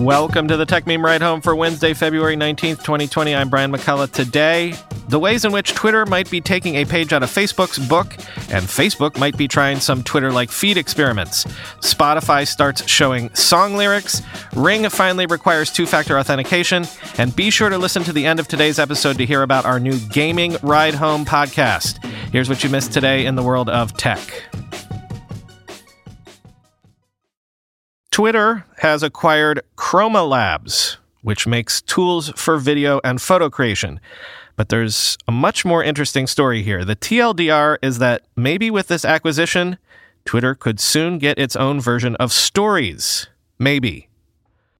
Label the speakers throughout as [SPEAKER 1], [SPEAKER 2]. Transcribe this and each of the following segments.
[SPEAKER 1] Welcome to the Techmeme Ride Home for Wednesday, February 19th, 2020. I'm Brian McCullough. Today, the ways in which Twitter might be taking a page out of Facebook's book, and Facebook might be trying some Twitter like feed experiments. Spotify starts showing song lyrics, Ring finally requires two factor authentication, and be sure to listen to the end of today's episode to hear about our new Gaming Ride Home podcast. Here's what you missed today in the world of tech. Twitter has acquired Chroma Labs, which makes tools for video and photo creation. But there's a much more interesting story here. The TLDR is that maybe with this acquisition, Twitter could soon get its own version of stories. Maybe.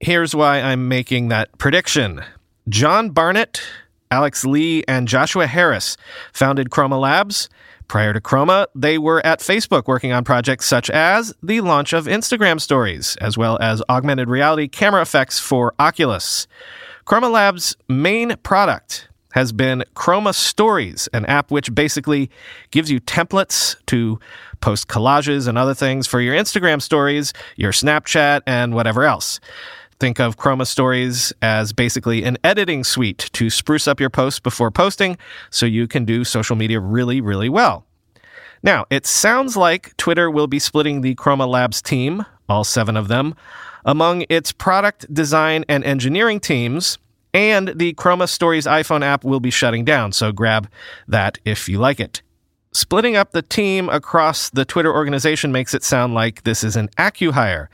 [SPEAKER 1] Here's why I'm making that prediction John Barnett, Alex Lee, and Joshua Harris founded Chroma Labs Prior to Chroma, they were at Facebook working on projects such as the launch of Instagram stories, as well as augmented reality camera effects for Oculus. Chroma Labs' main product has been Chroma Stories, an app which basically gives you templates to post collages and other things for your Instagram stories, your Snapchat, and whatever else. Think of Chroma Stories as basically an editing suite to spruce up your posts before posting so you can do social media really, really well. Now, it sounds like Twitter will be splitting the Chroma Labs team, all seven of them, among its product design and engineering teams, and the Chroma Stories iPhone app will be shutting down, so grab that if you like it. Splitting up the team across the Twitter organization makes it sound like this is an acquihire.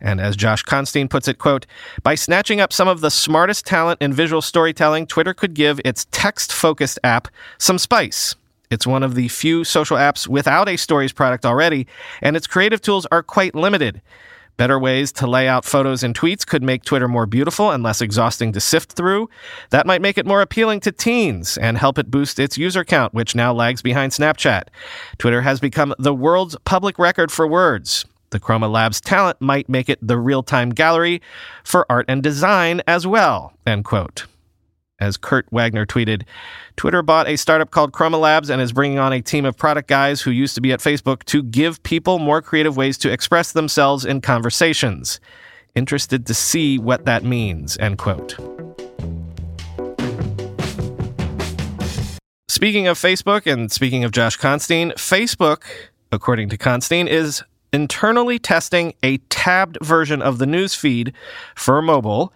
[SPEAKER 1] And as Josh Constine puts it, quote, by snatching up some of the smartest talent in visual storytelling, Twitter could give its text-focused app some spice. It's one of the few social apps without a stories product already, and its creative tools are quite limited. Better ways to lay out photos and tweets could make Twitter more beautiful and less exhausting to sift through. That might make it more appealing to teens and help it boost its user count, which now lags behind Snapchat. Twitter has become the world's public record for words. The Chroma Labs talent might make it the real time gallery for art and design as well. End quote. As Kurt Wagner tweeted, Twitter bought a startup called Chroma Labs and is bringing on a team of product guys who used to be at Facebook to give people more creative ways to express themselves in conversations. Interested to see what that means, end quote. Speaking of Facebook and speaking of Josh Constine, Facebook, according to Constine, is internally testing a tabbed version of the news feed for mobile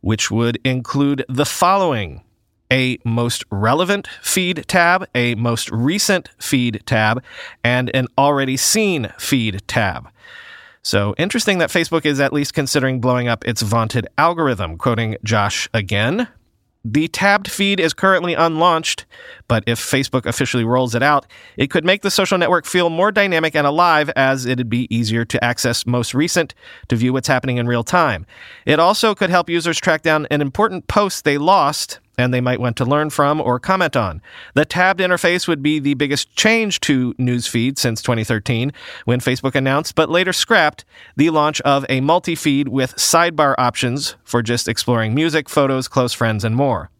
[SPEAKER 1] which would include the following a most relevant feed tab, a most recent feed tab, and an already seen feed tab. So interesting that Facebook is at least considering blowing up its vaunted algorithm. Quoting Josh again, the tabbed feed is currently unlaunched, but if Facebook officially rolls it out, it could make the social network feel more dynamic and alive as it'd be easier to access most recent to view what's happening in real time. It also could help users track down an important post they lost and they might want to learn from or comment on. The tabbed interface would be the biggest change to Newsfeed since 2013 when Facebook announced, but later scrapped, the launch of a multi feed with sidebar options for just exploring music, photos, close friends, and more.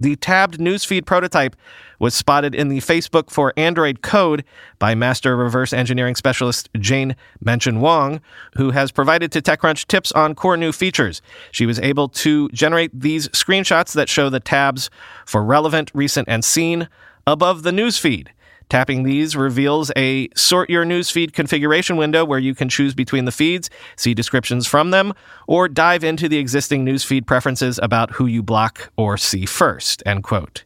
[SPEAKER 1] The tabbed newsfeed prototype was spotted in the Facebook for Android code by master reverse engineering specialist Jane Manchun Wong, who has provided to TechCrunch tips on core new features. She was able to generate these screenshots that show the tabs for relevant, recent, and seen above the newsfeed. Tapping these reveals a sort your newsfeed configuration window where you can choose between the feeds, see descriptions from them, or dive into the existing newsfeed preferences about who you block or see first. End quote.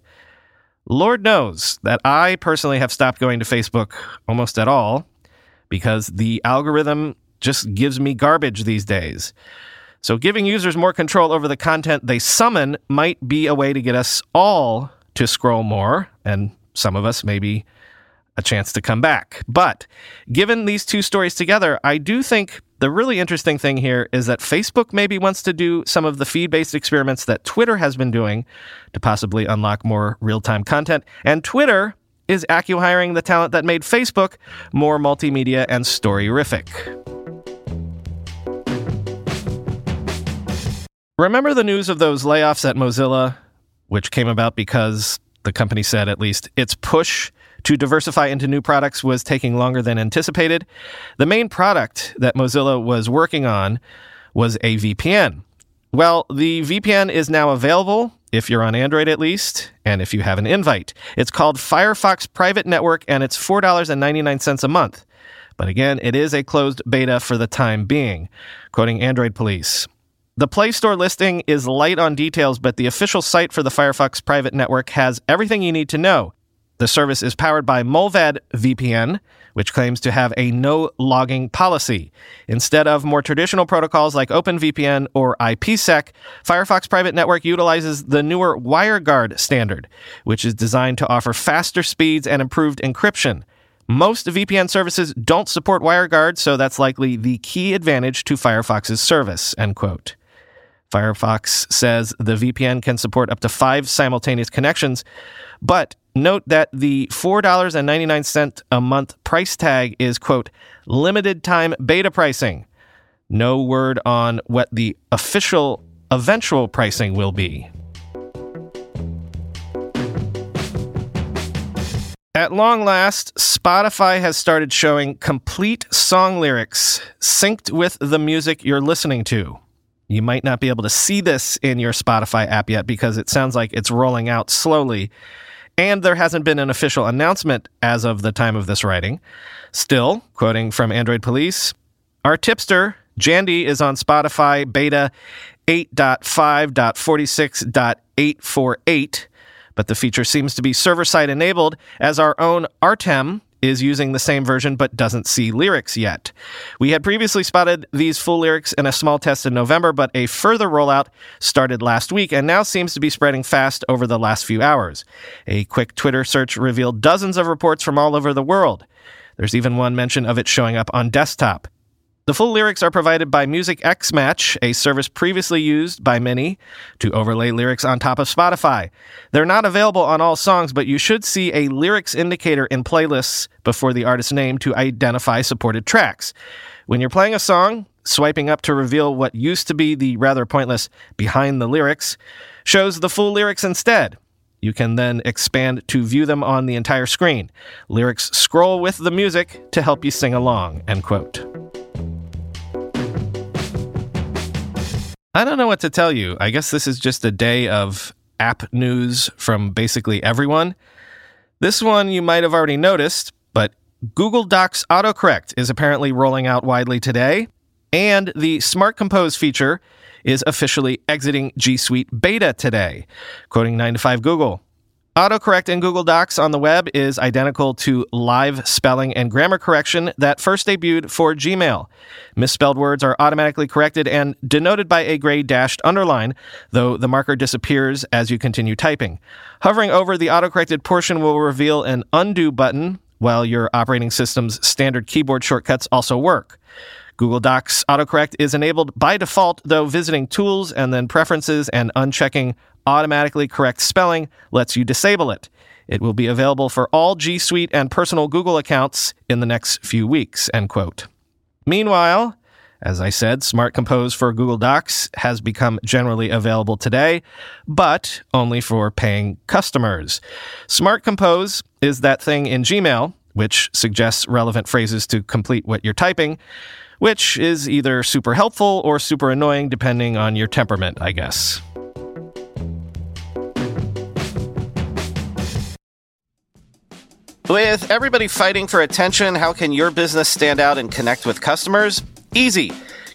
[SPEAKER 1] Lord knows that I personally have stopped going to Facebook almost at all because the algorithm just gives me garbage these days. So, giving users more control over the content they summon might be a way to get us all to scroll more, and some of us maybe a chance to come back. But given these two stories together, I do think the really interesting thing here is that Facebook maybe wants to do some of the feed based experiments that Twitter has been doing to possibly unlock more real time content. And Twitter is acquihiring the talent that made Facebook more multimedia and storyrific. Remember the news of those layoffs at Mozilla, which came about because the company said at least its push to diversify into new products was taking longer than anticipated. The main product that Mozilla was working on was a VPN. Well, the VPN is now available if you're on Android at least, and if you have an invite. It's called Firefox Private Network, and it's $4.99 a month. But again, it is a closed beta for the time being, quoting Android Police. The Play Store listing is light on details, but the official site for the Firefox private network has everything you need to know. The service is powered by Mullvad VPN, which claims to have a no logging policy. Instead of more traditional protocols like OpenVPN or IPsec, Firefox Private Network utilizes the newer WireGuard standard, which is designed to offer faster speeds and improved encryption. Most VPN services don't support WireGuard, so that's likely the key advantage to Firefox's service, end quote. Firefox says the VPN can support up to five simultaneous connections, but note that the $4.99 a month price tag is, quote, limited time beta pricing. No word on what the official eventual pricing will be. At long last, Spotify has started showing complete song lyrics synced with the music you're listening to. You might not be able to see this in your Spotify app yet because it sounds like it's rolling out slowly. And there hasn't been an official announcement as of the time of this writing. Still, quoting from Android Police, our tipster, Jandy, is on Spotify beta 8.5.46.848, but the feature seems to be server side enabled as our own Artem is using the same version but doesn't see lyrics yet. We had previously spotted these full lyrics in a small test in November, but a further rollout started last week and now seems to be spreading fast over the last few hours. A quick Twitter search revealed dozens of reports from all over the world. There's even one mention of it showing up on desktop. The full lyrics are provided by Musixmatch, a service previously used by many to overlay lyrics on top of Spotify. They're not available on all songs, but you should see a lyrics indicator in playlists before the artist's name to identify supported tracks. When you're playing a song, swiping up to reveal what used to be the rather pointless behind the lyrics shows the full lyrics instead. You can then expand to view them on the entire screen. Lyrics scroll with the music to help you sing along. End quote. I don't know what to tell you. I guess this is just a day of app news from basically everyone. This one you might have already noticed, but Google Docs autocorrect is apparently rolling out widely today, and the Smart Compose feature is officially exiting G Suite beta today, quoting 9 to 5 Google. Autocorrect in Google Docs on the web is identical to live spelling and grammar correction that first debuted for Gmail. Misspelled words are automatically corrected and denoted by a gray dashed underline, though the marker disappears as you continue typing. Hovering over the autocorrected portion will reveal an undo button, while your operating system's standard keyboard shortcuts also work. Google Docs autocorrect is enabled by default, though visiting Tools and then Preferences and unchecking automatically correct spelling lets you disable it. It will be available for all G Suite and personal Google accounts in the next few weeks. End quote. Meanwhile, as I said, Smart Compose for Google Docs has become generally available today, but only for paying customers. Smart Compose is that thing in Gmail which suggests relevant phrases to complete what you're typing, which is either super helpful or super annoying depending on your temperament, I guess. With everybody fighting for attention, how can your business stand out and connect with customers? Easy.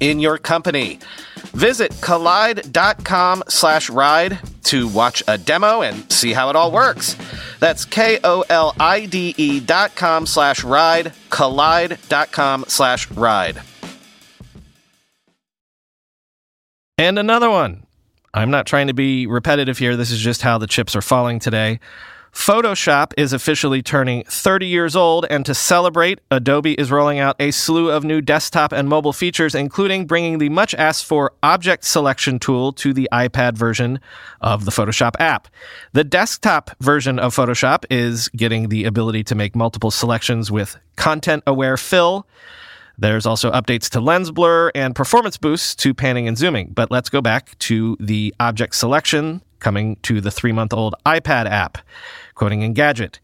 [SPEAKER 1] in your company. Visit kolide.com slash ride to watch a demo and see how it all works. That's K-O-L-I-D-E dot com slash ride, kolide.com slash ride. And another one. I'm not trying to be repetitive here. This is just how the chips are falling today. Photoshop is officially turning 30 years old, and to celebrate, Adobe is rolling out a slew of new desktop and mobile features, including bringing the much asked for object selection tool to the iPad version of the Photoshop app. The desktop version of Photoshop is getting the ability to make multiple selections with content aware fill. There's also updates to lens blur and performance boosts to panning and zooming. But let's go back to the object selection coming to the three month old iPad app. Quoting Engadget.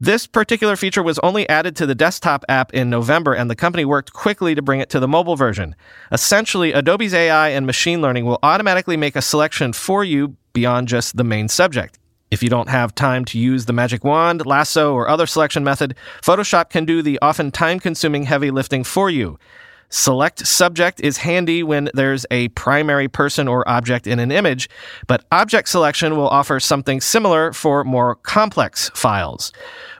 [SPEAKER 1] This particular feature was only added to the desktop app in November, and the company worked quickly to bring it to the mobile version. Essentially, Adobe's AI and machine learning will automatically make a selection for you beyond just the main subject. If you don't have time to use the magic wand, lasso, or other selection method, Photoshop can do the often time consuming heavy lifting for you. Select subject is handy when there's a primary person or object in an image, but object selection will offer something similar for more complex files.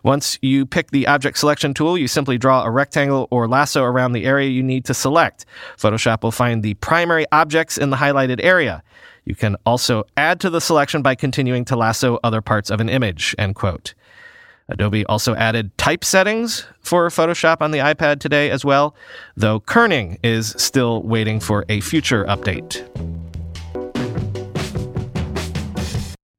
[SPEAKER 1] Once you pick the object selection tool, you simply draw a rectangle or lasso around the area you need to select. Photoshop will find the primary objects in the highlighted area. You can also add to the selection by continuing to lasso other parts of an image, end quote. Adobe also added type settings for Photoshop on the iPad today as well, though kerning is still waiting for a future update.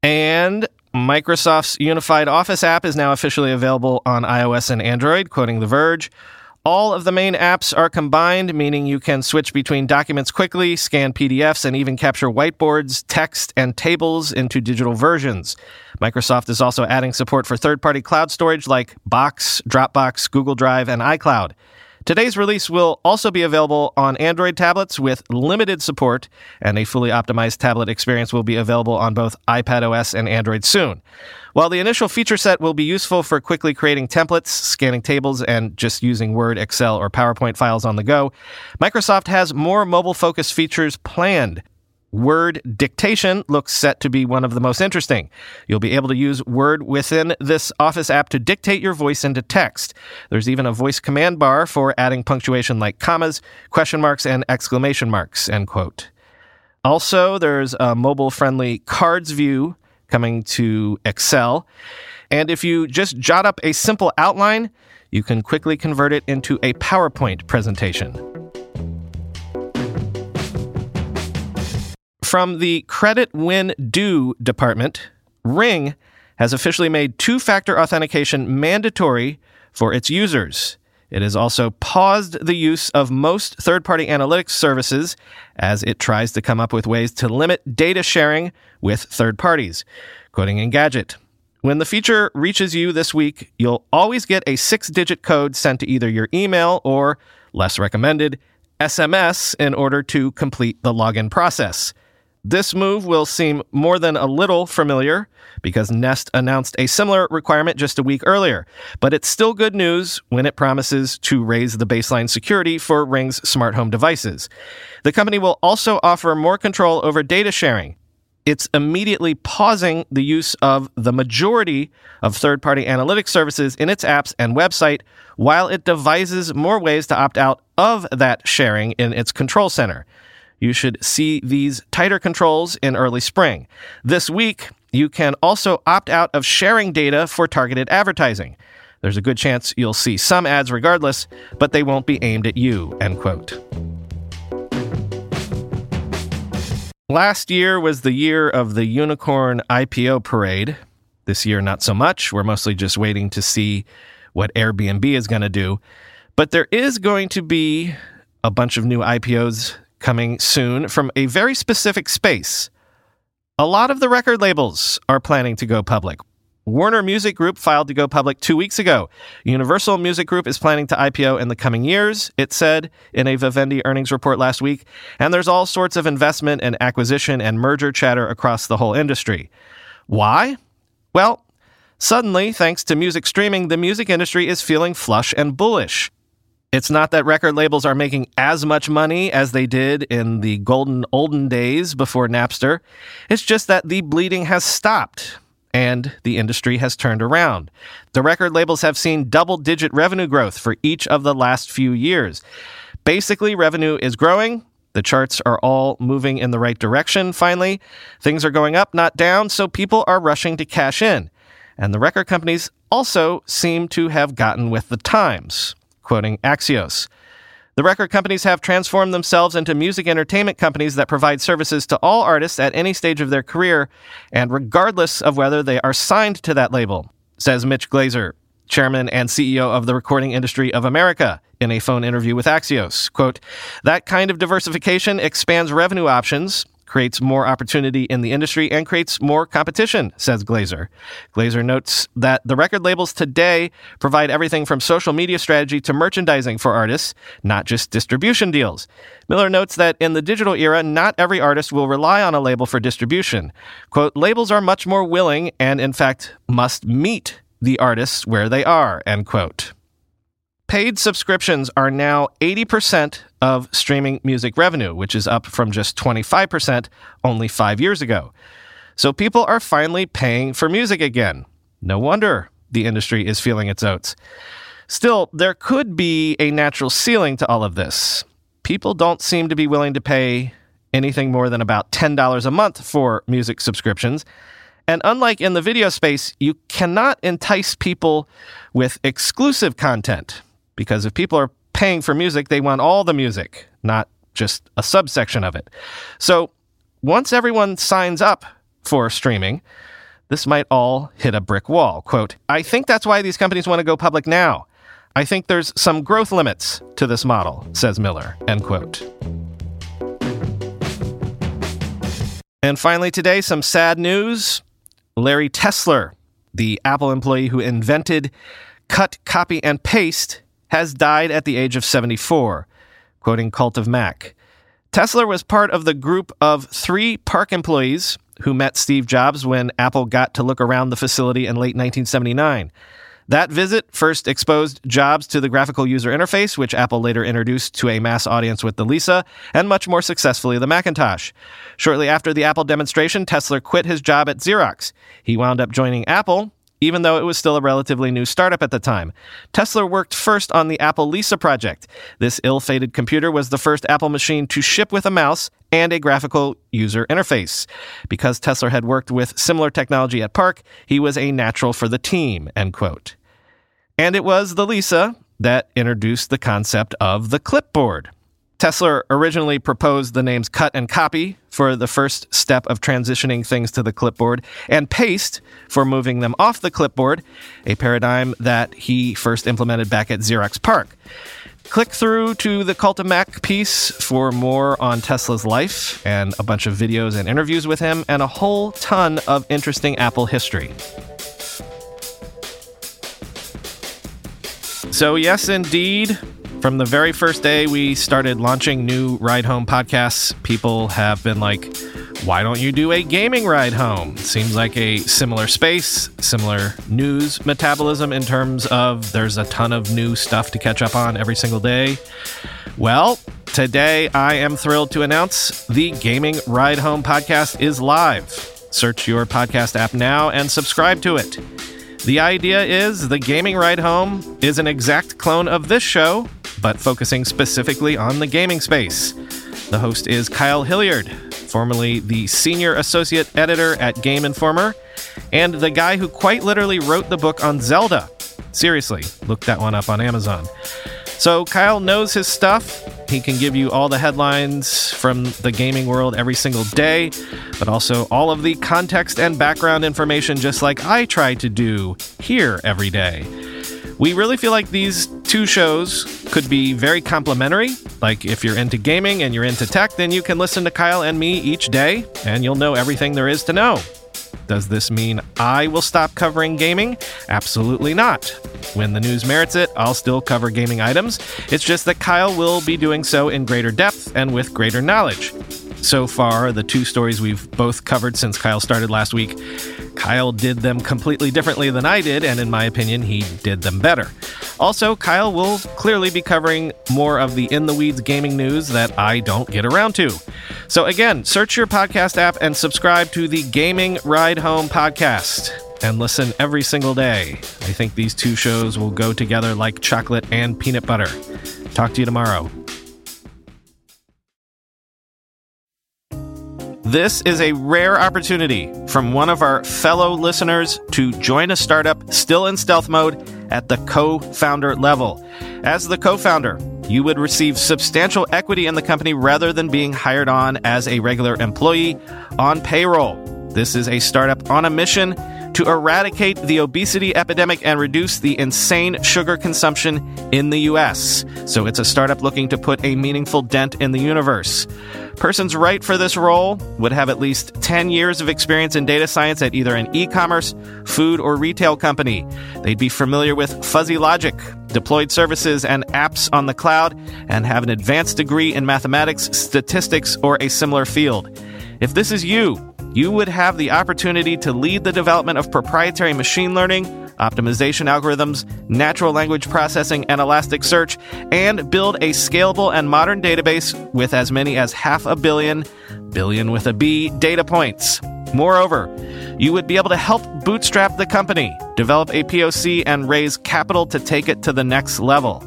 [SPEAKER 1] And Microsoft's Unified Office app is now officially available on iOS and Android, quoting The Verge. All of the main apps are combined, meaning you can switch between documents quickly, scan PDFs, and even capture whiteboards, text, and tables into digital versions. Microsoft is also adding support for third party cloud storage like Box, Dropbox, Google Drive, and iCloud. Today's release will also be available on Android tablets with limited support, and a fully optimized tablet experience will be available on both iPad OS and Android soon. While the initial feature set will be useful for quickly creating templates, scanning tables, and just using Word, Excel, or PowerPoint files on the go, Microsoft has more mobile focused features planned. Word dictation looks set to be one of the most interesting. You'll be able to use Word within this Office app to dictate your voice into text. There's even a voice command bar for adding punctuation like commas, question marks, and exclamation marks, end quote. Also, there's a mobile friendly cards view coming to Excel. And if you just jot up a simple outline, you can quickly convert it into a PowerPoint presentation. From the Credit When Due department, Ring has officially made two factor authentication mandatory for its users. It has also paused the use of most third party analytics services as it tries to come up with ways to limit data sharing with third parties. Quoting Engadget When the feature reaches you this week, you'll always get a six digit code sent to either your email or, less recommended, SMS in order to complete the login process. This move will seem more than a little familiar because Nest announced a similar requirement just a week earlier, but it's still good news when it promises to raise the baseline security for Ring's smart home devices. The company will also offer more control over data sharing. It's immediately pausing the use of the majority of third party analytics services in its apps and website while it devises more ways to opt out of that sharing in its control center. You should see these tighter controls in early spring. This week, you can also opt out of sharing data for targeted advertising. There's a good chance you'll see some ads regardless, but they won't be aimed at you, end quote. Last year was the year of the unicorn IPO parade. This year, not so much. We're mostly just waiting to see what Airbnb is going to do. But there is going to be a bunch of new IPOs coming soon from a very specific space. A lot of the record labels are planning to go public. Warner Music Group filed to go public two weeks ago. Universal Music Group is planning to IPO in the coming years, it said in a Vivendi earnings report last week. And there's all sorts of investment and acquisition and merger chatter across the whole industry. Why? Well, suddenly, thanks to music streaming, the music industry is feeling flush and bullish. It's not that record labels are making as much money as they did in the golden olden days before Napster. It's just that the bleeding has stopped and the industry has turned around. The record labels have seen double digit revenue growth for each of the last few years. Basically, revenue is growing. The charts are all moving in the right direction finally. Things are going up, not down, so people are rushing to cash in. And the record companies also seem to have gotten with the times quoting Axios. The record companies have transformed themselves into music entertainment companies that provide services to all artists at any stage of their career and regardless of whether they are signed to that label, says Mitch Glazer, chairman and CEO of the Recording Industry of America, in a phone interview with Axios. Quote, that kind of diversification expands revenue options, creates more opportunity in the industry and creates more competition, says Glazer. Glazer notes that the record labels today provide everything from social media strategy to merchandising for artists, not just distribution deals. Miller notes that in the digital era, not every artist will rely on a label for distribution. Quote, labels are much more willing and, in fact, must meet the artists where they are, end quote. Paid subscriptions are now 80% of streaming music revenue, which is up from just 25% only five years ago. So people are finally paying for music again. No wonder the industry is feeling its oats. Still, there could be a natural ceiling to all of this. People don't seem to be willing to pay anything more than about $10 a month for music subscriptions. And unlike in the video space, you cannot entice people with exclusive content because if people are paying for music, they want all the music, not just a subsection of it. So once everyone signs up for streaming, this might all hit a brick wall. Quote, I think that's why these companies want to go public now. I think there's some growth limits to this model, says Miller, end quote. And finally, today, some sad news. Larry Tesler, the Apple employee who invented cut, copy, and paste, has died at the age of 74, quoting Cult of Mac. Tesler was part of the group of three PARC employees who met Steve Jobs when Apple got to look around the facility in late 1979. That visit first exposed Jobs to the graphical user interface, which Apple later introduced to a mass audience with the Lisa, and much more successfully the Macintosh. Shortly after the Apple demonstration, Tesler quit his job at Xerox. He wound up joining Apple, even though it was still a relatively new startup at the time. Tesler worked first on the Apple Lisa project. This ill fated computer was the first Apple machine to ship with a mouse and a graphical user interface. Because Tesler had worked with similar technology at PARC, he was a natural for the team, end quote. And it was the Lisa that introduced the concept of the clipboard. Tesler originally proposed the names cut and copy for the first step of transitioning things to the clipboard, and paste for moving them off the clipboard, a paradigm that he first implemented back at Xerox PARC. Click through to the Cult of Mac piece for more on Tesler's life and a bunch of videos and interviews with him, and a whole ton of interesting Apple history. So, yes, indeed, from the very first day we started launching new ride home podcasts, people have been like, why don't you do a gaming ride home? Seems like a similar space, similar news metabolism in terms of there's a ton of new stuff to catch up on every single day. Well, today I am thrilled to announce the Gaming Ride Home podcast is live. Search your podcast app now and subscribe to it. The idea is the Gaming Ride Home is an exact clone of this show, but focusing specifically on the gaming space. The host is Kyle Hilliard, formerly the senior associate editor at Game Informer, and the guy who quite literally wrote the book on Zelda. Seriously, look that one up on Amazon. So, Kyle knows his stuff. He can give you all the headlines from the gaming world every single day, but also all of the context and background information, just like I try to do here every day. We really feel like these two shows could be very complementary. Like, if you're into gaming and you're into tech, then you can listen to Kyle and me each day, and you'll know everything there is to know. Does this mean I will stop covering gaming? Absolutely not. When the news merits it, I'll still cover gaming items. It's just that Kyle will be doing so in greater depth and with greater knowledge. So far, the two stories we've both covered since Kyle started last week, Kyle did them completely differently than I did, and in my opinion, he did them better. Also, Kyle will clearly be covering more of the in the weeds gaming news that I don't get around to. So, again, search your podcast app and subscribe to the Gaming Ride Home podcast and listen every single day. I think these two shows will go together like chocolate and peanut butter. Talk to you tomorrow. This is a rare opportunity from one of our fellow listeners to join a startup still in stealth mode at the co founder level. As the co founder, you would receive substantial equity in the company rather than being hired on as a regular employee on payroll. This is a startup on a mission to eradicate the obesity epidemic and reduce the insane sugar consumption in the US. So it's a startup looking to put a meaningful dent in the universe. Persons right for this role would have at least 10 years of experience in data science at either an e commerce, food, or retail company. They'd be familiar with fuzzy logic, deployed services, and apps on the cloud, and have an advanced degree in mathematics, statistics, or a similar field. If this is you, you would have the opportunity to lead the development of proprietary machine learning, optimization algorithms, natural language processing, and Elasticsearch, and build a scalable and modern database with as many as half a billion, billion with a B, data points. Moreover, you would be able to help bootstrap the company, develop a POC, and raise capital to take it to the next level.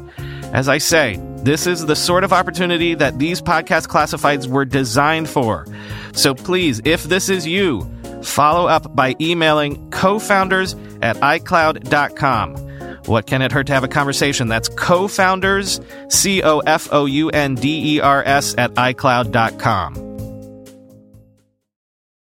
[SPEAKER 1] As I say, this is the sort of opportunity that these podcast classifieds were designed for. So please, if this is you, follow up by emailing co founders at iCloud.com. What can it hurt to have a conversation? That's co founders, C O F O U N D E R S, at iCloud.com.